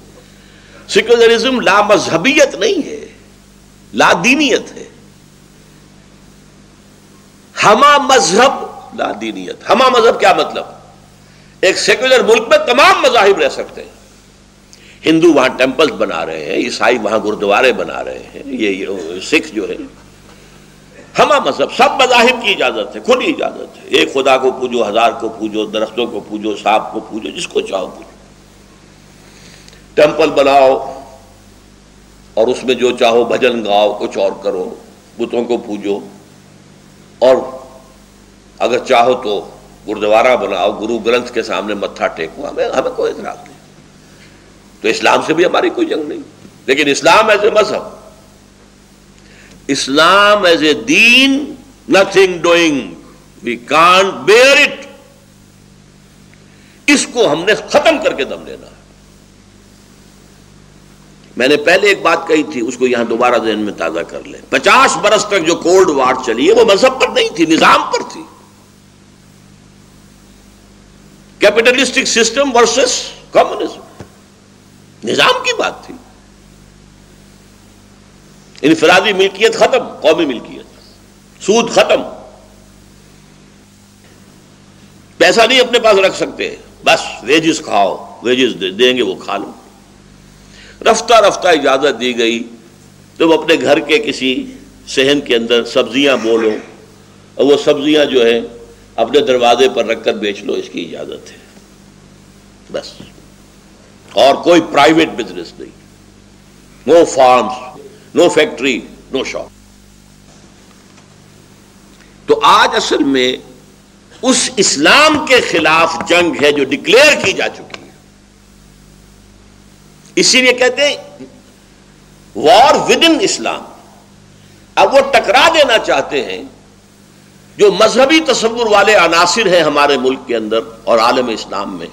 سیکولرزم لا مذہبیت نہیں ہے، لا دینیت ہے۔ ہما مذہب لا دینیت۔ ہما مذہب کیا مطلب؟ ایک سیکولر ملک میں تمام مذاہب رہ سکتے ہیں۔ ہندو وہاں ٹیمپلز بنا رہے ہیں، عیسائی وہاں گردوارے بنا رہے ہیں، یہ سکھ جو ہے ہما مذہب، سب مذاہب کی اجازت ہے کھلی اجازت ہے۔ ایک خدا کو پوجو، ہزار کو پوجو، درختوں کو پوجو، سانپ کو پوجو، جس کو چاہو پوجو۔ ٹیمپل بناؤ اور اس میں جو چاہو بھجن گاؤ، کچھ اور کرو، بتوں کو پوجو۔ اور اگر چاہو تو گردوارہ بناؤ، گرو گرنتھ کے سامنے متھا ٹیکو، ہمیں ہمیں کوئی اعتراض نہیں۔ تو اسلام سے بھی ہماری کوئی جنگ نہیں۔ لیکن اسلام ایز اے مذہب۔ Islam as a then nothing doing we can bear it اس کو ہم نے ختم کر کے دم لینا۔ میں نے پہلے ایک بات کہی تھی، اس کو یہاں دوبارہ ذہن میں تازہ کر لیں۔ پچاس برس تک جو کولڈ وار چلی ہے، وہ مذہب پر نہیں تھی، نظام پر تھی۔ کیپٹلسٹک سسٹم ورسس کمیونزم نظام کی بات تھی انفرادی ملکیت ختم قومی ملکیت سود ختم پیسہ نہیں اپنے پاس رکھ سکتے بس ویجز کھاؤ ویجز دیں گے وہ کھا لو رفتہ رفتہ اجازت دی گئی تم اپنے گھر کے کسی صحن کے اندر سبزیاں بولو اور وہ سبزیاں جو ہے اپنے دروازے پر رکھ کر بیچ لو، اس کی اجازت ہے۔ بس۔ اور کوئی پرائیویٹ بزنس نہیں۔ No farms no factory no shop تو آج اصل میں اس اسلام کے خلاف جنگ ہے جو ڈکلیئر کی جا چکی ہے۔ اسی لیے کہتے ہیں وار ود ان اسلام اب وہ ٹکرا دینا چاہتے ہیں جو مذہبی تصور والے عناصر ہیں ہمارے ملک کے اندر اور عالم اسلام میں،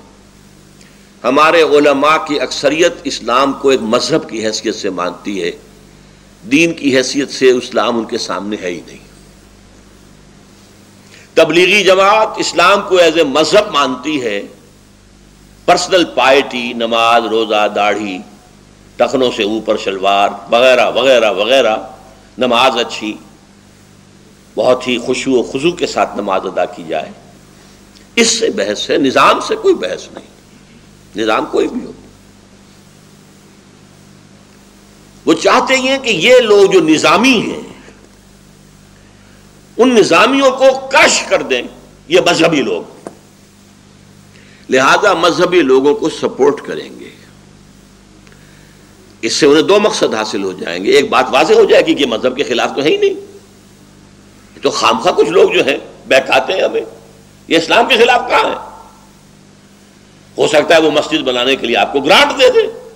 ہمارے علماء کی اکثریت اسلام کو ایک مذہب کی حیثیت سے مانتی ہے، دین کی حیثیت سے اسلام ان کے سامنے ہے ہی نہیں۔ تبلیغی جماعت اسلام کو ایز اے مذہب مانتی ہے، پرسنل پائٹی، نماز، روزہ، داڑھی، ٹخنوں سے اوپر شلوار، وغیرہ وغیرہ وغیرہ، نماز اچھی۔ بہت ہی خوشو و خزو کے ساتھ نماز ادا کی جائے۔ اس سے بحث ہے، نظام سے کوئی بحث نہیں۔ نظام کوئی بھی ہو۔ وہ چاہتے ہیں کہ یہ لوگ جو نظامی ہیں، ان نظامیوں کو کش کر دیں۔ یہ مذہبی لوگ۔ لہذا مذہبی لوگوں کو سپورٹ کریں گے۔ اس سے انہیں دو مقصد حاصل ہو جائیں گے۔ ایک بات واضح ہو جائے گی کہ مذہب کے خلاف تو ہے ہی نہیں۔ تو خامخواہ کچھ لوگ جو ہیں بہکاتے ہیں ہمیں۔ یہ اسلام کے خلاف کہاں ہے؟ ہو سکتا ہے وہ مسجد بنانے کے لیے آپ کو گرانٹ دے دے۔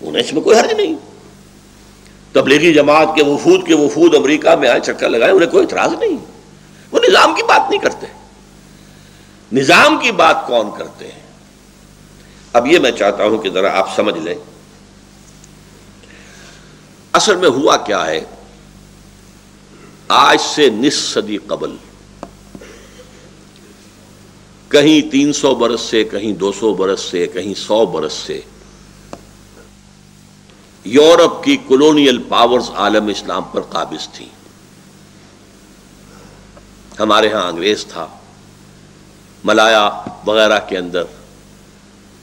انہیں اس میں کوئی حرج نہیں۔ تبلیغی جماعت کے وفود کے وفود امریکہ میں آئے، چکر لگائے، انہیں کوئی اعتراض نہیں۔ وہ نظام کی بات نہیں کرتے۔ نظام کی بات کون کرتے ہیں؟ اب یہ میں چاہتا ہوں کہ ذرا آپ سمجھ لیں۔ اصل میں ہوا کیا ہے؟ آج سے نس صدی قبل۔ کہیں تین سو برس سے، کہیں دو سو برس سے، کہیں سو برس سے۔ یورپ کی کولونیل پاورز عالم اسلام پر قابض تھیں۔ ہمارے ہاں انگریز تھا، ملایا وغیرہ کے اندر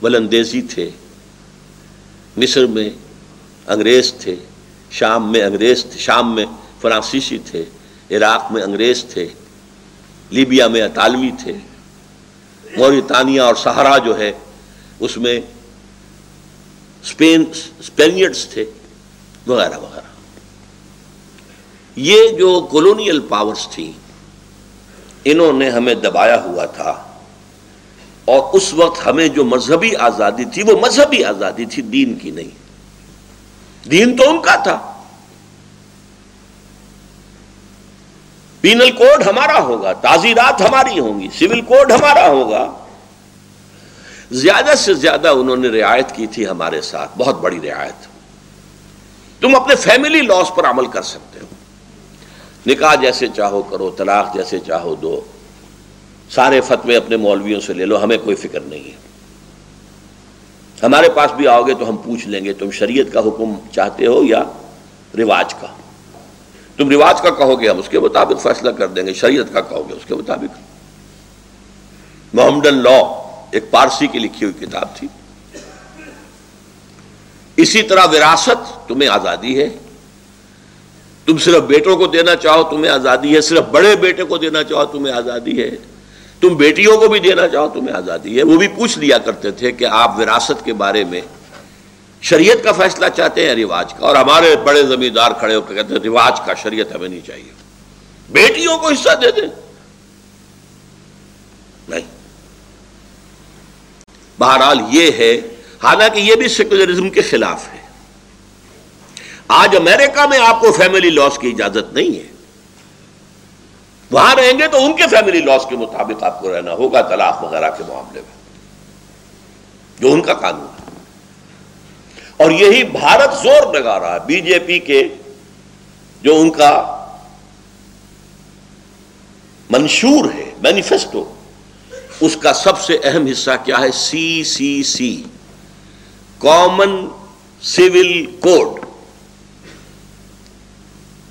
ولندیزی تھے۔ مصر میں انگریز تھے، شام میں انگریز تھے، شام میں فرانسیسی تھے، عراق میں انگریز تھے، لیبیا میں اطالوی تھے۔ موریتانیہ اور سہارا جو ہے، اس میں اسپین اسپینیڈس تھے، وغیرہ وغیرہ۔ یہ جو کولونیل پاورز تھیں، انہوں نے ہمیں دبایا ہوا تھا۔ اور اس وقت ہمیں جو مذہبی آزادی تھی، وہ مذہبی آزادی تھی، دین کی نہیں۔ دین تو ان کا تھا۔ پینل کوڈ ہمارا ہوگا، تعزیرات ہماری ہوں گی سول کوڈ ہمارا ہوگا۔ زیادہ سے زیادہ انہوں نے رعایت کی تھی ہمارے ساتھ، بہت بڑی رعایت۔ تم اپنے فیملی لاس پر عمل کر سکتے ہو۔ نکاح جیسے چاہو کرو، طلاق جیسے چاہو دو۔ سارے فتوے اپنے مولویوں سے لے لو، ہمیں کوئی فکر نہیں ہے۔ ہمارے پاس بھی آؤ گے تو ہم پوچھ لیں گے، تم شریعت کا حکم چاہتے ہو یا رواج کا؟ تم رواج کا کہو گے ہم، اس کے مطابق فیصلہ کر دیں گے، شریعت کا کہو گے، اس کے مطابق۔ محمدن لا، ایک پارسی کی لکھی ہوئی کتاب تھی۔ اسی طرح وراثت، تمہیں آزادی ہے۔ تم صرف بیٹوں کو دینا چاہو، تمہیں آزادی ہے۔ صرف بڑے بیٹے کو دینا چاہو، تمہیں آزادی ہے۔ تم بیٹیوں کو بھی دینا چاہو، تمہیں آزادی ہے۔ وہ بھی پوچھ لیا کرتے تھے کہ آپ وراثت کے بارے میں شریعت کا فیصلہ چاہتے ہیں رواج کا، اور ہمارے بڑے زمیندار کھڑے ہو کے کہتے ہیں رواج کا شریعت ہمیں نہیں چاہیے۔ بیٹیوں کو حصہ دے دیں۔ نہیں۔ بہرحال یہ ہے، حالانکہ یہ بھی سیکولرزم کے خلاف ہے۔ آج امریکہ میں آپ کو فیملی لاس کی اجازت نہیں ہے۔ وہاں رہیں گے تو ان کے فیملی لاس کے مطابق آپ کو رہنا ہوگا، طلاق وغیرہ کے معاملے میں۔ جو ان کا قانون۔ اور یہی بھارت زور لگا رہا ہے بی جے پی کے جو ان کا منشور ہے، مینیفیسٹو، اس کا سب سے اہم حصہ کیا ہے؟ C C C. Common civil code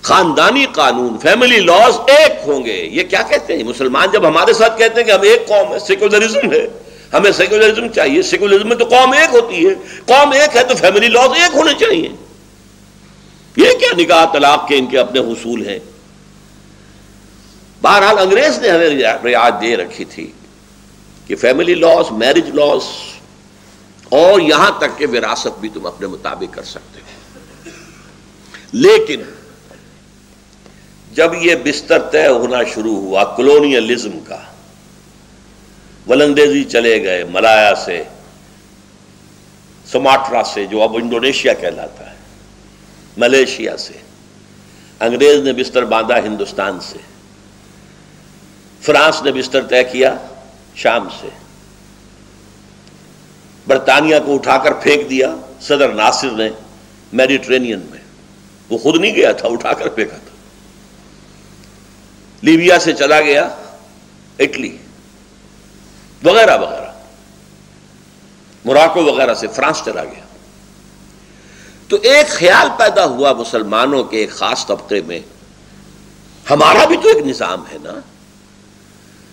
خاندانی قانون فیملی لاز ایک ہوں گے۔ یہ کیا کہتے ہیں؟ مسلمان جب ہمارے ساتھ کہتے ہیں کہ ہم ایک قوم ہے سیکولرزم ہے۔ ہمیں سیکولرزم چاہیے۔ سیکولرزم میں تو قوم ایک ہوتی ہے۔ قوم ایک ہے تو فیملی لاز ایک ہونے چاہیے۔ یہ کیا نکاح طلاق کے ان کے اپنے حصول ہیں؟ بہرحال انگریز نے ہمیں رعایت دے رکھی تھی کہ فیملی لاس میرج لاس اور یہاں تک کہ وراثت بھی تم اپنے مطابق کر سکتے ہو۔ لیکن جب یہ بستر طے ہونا شروع ہوا کلونیلزم کا ولندیزی چلے گئے، ملایا سے، سماٹرا سے، جو اب انڈونیشیا کہلاتا ہے، ملیشیا سے۔ انگریز نے بستر باندھا ہندوستان سے۔ فرانس نے بستر طے کیا شام سے۔ برطانیہ کو اٹھا کر پھینک دیا صدر ناصر نے میڈیٹرینین میں۔ وہ خود نہیں گیا تھا، اٹھا کر پھینکا تھا۔ لیبیا سے چلا گیا، اٹلی۔ وغیرہ وغیرہ۔ موراکو وغیرہ سے فرانس چلا گیا۔ تو ایک خیال پیدا ہوا مسلمانوں کے ایک خاص طبقے میں، ہمارا بھی تو ایک نظام ہے نا۔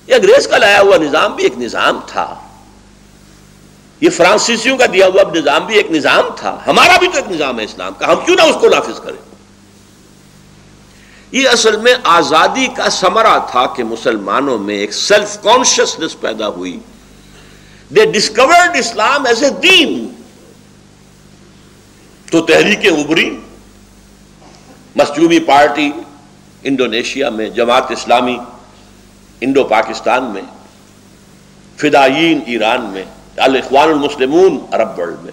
یہ انگریز کا لایا ہوا نظام بھی ایک نظام تھا۔ یہ فرانسیسیوں کا دیا ہوا نظام بھی ایک نظام تھا۔ ہمارا بھی تو ایک نظام ہے اسلام کا۔ ہم کیوں نہ اس کو نافذ کریں؟ یہ اصل میں آزادی کا سمرا تھا کہ مسلمانوں میں ایک سیلف کانشیسنس پیدا ہوئی۔ دے ڈسکورڈ اسلام ایز اے دین تو تحریک ابری مسجوبی پارٹی انڈونیشیا میں، جماعت اسلامی انڈو پاکستان میں، فدائین ایران میں، الاخوان المسلمون عرب ورلڈ میں۔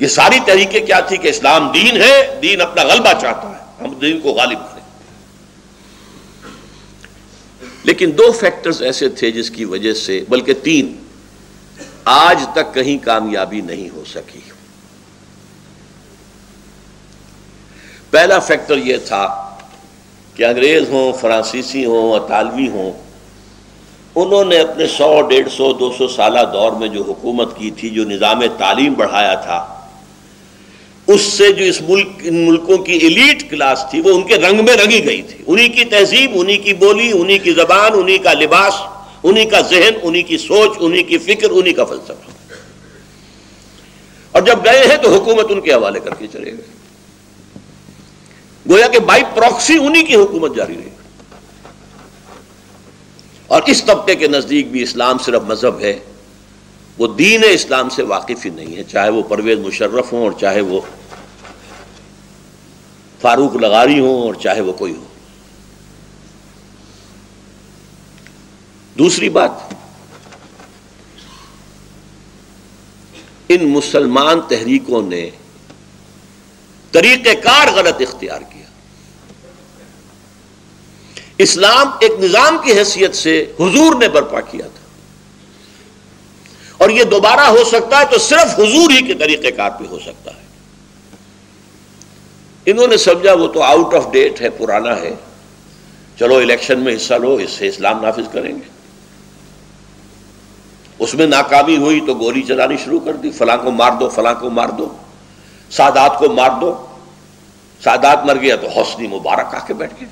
یہ ساری تحریکیں کیا تھی کہ اسلام دین ہے، دین اپنا غلبہ چاہتا۔ ہے ہم دین کو غالب کریں لیکن دو فیکٹرز ایسے تھے جس کی وجہ سے، بلکہ تین، آج تک کہیں کامیابی نہیں ہو سکی۔ پہلا فیکٹر یہ تھا کہ انگریز ہوں، فرانسیسی ہوں، اطالوی ہوں، انہوں نے اپنے سو، ڈیڑھ سو، دو سو سالہ دور میں جو حکومت کی تھی، جو نظام تعلیم بڑھایا تھا اس سے جو اس ملک، ان ملکوں کی ایلیٹ کلاس تھی، وہ ان کے رنگ میں رنگی گئی تھی۔ انہی کی تہذیب، انہی کی بولی، انہی کی زبان، انہی کا لباس، انہی کا ذہن، انہی کی سوچ، انہی کی فکر، انہی کا فلسفہ۔ اور جب گئے ہیں تو حکومت ان کے حوالے کر کے چلے گئے۔ گویا کہ بائی پروکسی انہی کی حکومت جاری رہی۔ اور اس طبقے کے نزدیک بھی اسلام صرف مذہب ہے۔ وہ دین اسلام سے واقف ہی نہیں ہے، چاہے وہ پرویز مشرف ہوں اور چاہے وہ فاروق لغاری ہوں اور چاہے وہ کوئی ہو۔ دوسری بات، ان مسلمان تحریکوں نے طریقہ کار غلط اختیار کیا۔ اسلام ایک نظام کی حیثیت سے حضور نے برپا کیا تھا۔ اور یہ دوبارہ ہو سکتا ہے تو صرف حضور ہی کے طریقہ کار پہ ہو سکتا ہے۔ انہوں نے سمجھا وہ تو آؤٹ آف ڈیٹ ہے، پرانا ہے۔ چلو الیکشن میں حصہ لو، اس سے اسلام نافذ کریں گے۔ اس میں ناکامی ہوئی تو گولی چلانی شروع کر دی، فلاں کو مار دو، فلاں کو مار دو، سادات کو مار دو۔ سادات مر گیا تو حوصلی مبارک آ کے بیٹھ گئے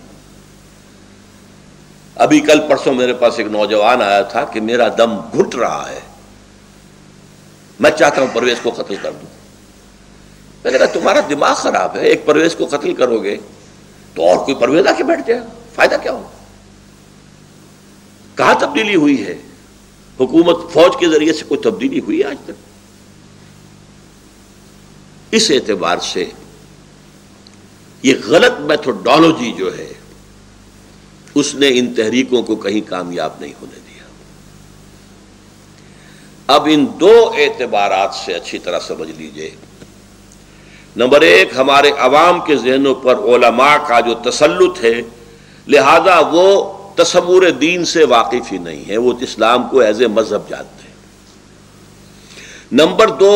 ابھی کل پرسوں میرے پاس ایک نوجوان آیا تھا کہ میرا دم گھٹ رہا ہے۔ میں چاہتا ہوں پرویز کو قتل کر دوں۔ میں نے کہا، تمہارا دماغ خراب ہے، ایک پرویز کو قتل کرو گے تو اور کوئی پرویز آ کے بیٹھ جائے گا فائدہ کیا ہو کہاں تبدیلی ہوئی ہے؟ حکومت فوج کے ذریعے سے کوئی تبدیلی ہوئی آج تک؟ اس اعتبار سے یہ غلط میتھوڈالوجی جو ہے، اس نے ان تحریکوں کو کہیں کامیاب نہیں ہونے دیا۔ اب ان دو اعتبارات سے اچھی طرح سمجھ لیجیے۔ نمبر ایک، ہمارے عوام کے ذہنوں پر علماء کا جو تسلط ہے، لہذا وہ تصور دین سے واقف ہی نہیں ہے وہ اسلام کو ایز اے مذہب جانتے ہیں۔ نمبر دو،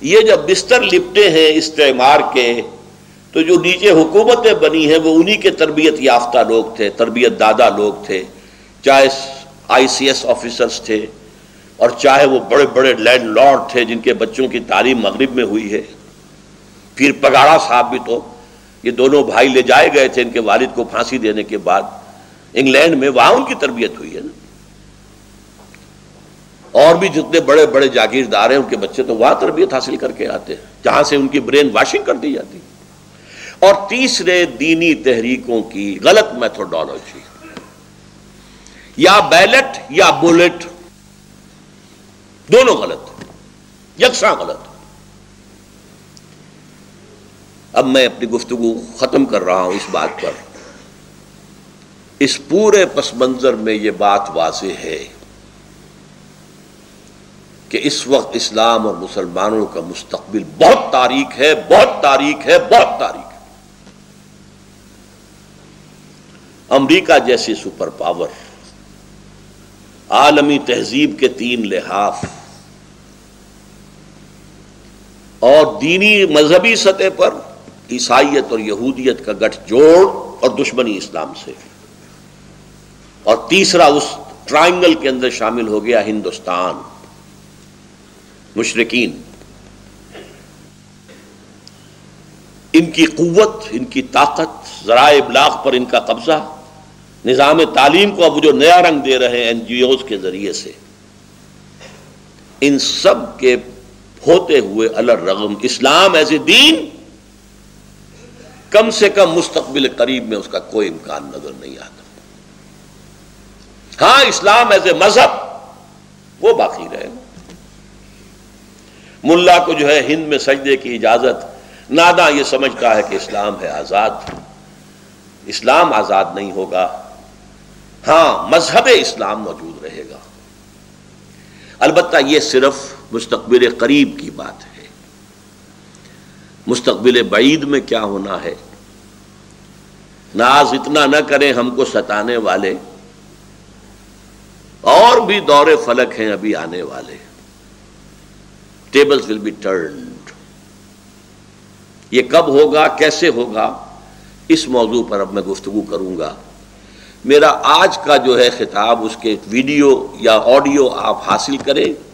یہ جب بستر لپٹے ہیں استعمار کے، تو جو نیچے حکومتیں بنی ہیں، وہ انہی کے تربیت یافتہ لوگ تھے، تربیت دادا لوگ تھے، چاہے آئی سی ایس آفیسرز تھے اور چاہے وہ بڑے بڑے لینڈ لارڈ تھے جن کے بچوں کی تعلیم مغرب میں ہوئی ہے، پھر پگاڑا صاحب بھی تو یہ دونوں بھائی لے جائے گئے تھے ان کے والد کو پھانسی دینے کے بعد۔ انگلینڈ میں وہاں ان کی تربیت ہوئی ہے نا۔ اور بھی جتنے بڑے بڑے جاگیردار ہیں، ان کے بچے تو وہاں تربیت حاصل کر کے آتے ہیں، جہاں سے ان کی برین واشنگ کر دی جاتی۔ اور تیسرے دینی تحریکوں کی غلط میتھوڈالوجی، یا بیلٹ یا بولٹ دونوں غلط یکساں غلط اب میں اپنی گفتگو ختم کر رہا ہوں اس بات پر۔ اس پورے پس منظر میں یہ بات واضح ہے کہ اس وقت اسلام اور مسلمانوں کا مستقبل بہت تاریخ ہے، بہت تاریخ ہے، بہت تاریخ ہے۔ امریکہ جیسی سپر پاور، عالمی تہذیب کے تین لحاف اور دینی مذہبی سطح پر عیسائیت اور یہودیت کا گٹھ جوڑ اور دشمنی اسلام سے۔ اور تیسرا اس ٹرائنگل کے اندر شامل ہو گیا ہندوستان۔ مشرقین ان کی قوت، ان کی طاقت ذرائع ابلاغ پر ان کا قبضہ، نظام تعلیم کو اب جو نیا رنگ دے رہے ہیں این جی اوز کے ذریعے سے۔ ان سب کے ہوتے ہوئے الرغم اسلام ایز اے دین کم سے کم مستقبل قریب میں اس کا کوئی امکان نظر نہیں آتا۔ ہاں اسلام ایز اے مذہب وہ باقی رہے۔ ملا کو جو ہے ہند میں سجدے کی اجازت نادا یہ سمجھتا ہے کہ اسلام ہے آزاد۔ اسلام آزاد نہیں ہوگا۔ ہاں مذہب اسلام موجود رہے گا۔ البتہ یہ صرف مستقبل قریب کی بات ہے۔ مستقبل بعید میں کیا ہونا ہے؟ ناز اتنا نہ کریں ہم کو ستانے والے۔ اور بھی دور فلک ہیں ابھی آنے والے۔ ٹیبلز ول بی ٹرنڈ یہ کب ہوگا؟ کیسے ہوگا؟ اس موضوع پر اب میں گفتگو کروں گا۔ میرا آج کا جو ہے خطاب، اس کے ویڈیو یا آڈیو آپ حاصل کریں۔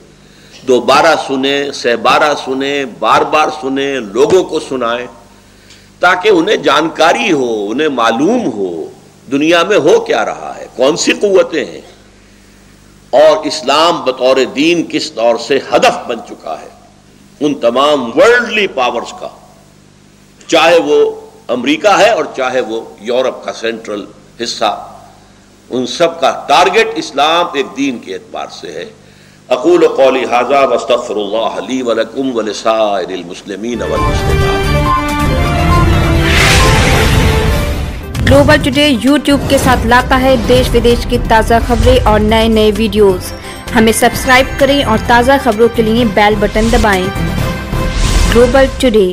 دوبارہ سنیں سہ بارہ سنیں بار بار سنیں لوگوں کو سنائیں تاکہ انہیں جانکاری ہو، انہیں معلوم ہو دنیا میں ہو کیا رہا ہے، کون سی قوتیں ہیں اور اسلام بطور دین کس دور سے ہدف بن چکا ہے ان تمام ورلڈلی پاورز کا، چاہے وہ امریکہ ہے اور چاہے وہ یورپ کا سینٹرل حصہ۔ ان سب کا ٹارگٹ اسلام ایک دین کے اعتبار سے ہے۔ اقول قولی حاضہ وستغفر اللہ علی ولکم ولسائر المسلمین والمسلمات. گلوبل ٹوڈے یوٹیوب کے ساتھ لاتا ہے دیش ودیش کی تازہ خبریں اور نئے نئے ویڈیوز۔ ہمیں سبسکرائب کریں اور تازہ خبروں کے لیے بیل بٹن دبائیں۔ Global today.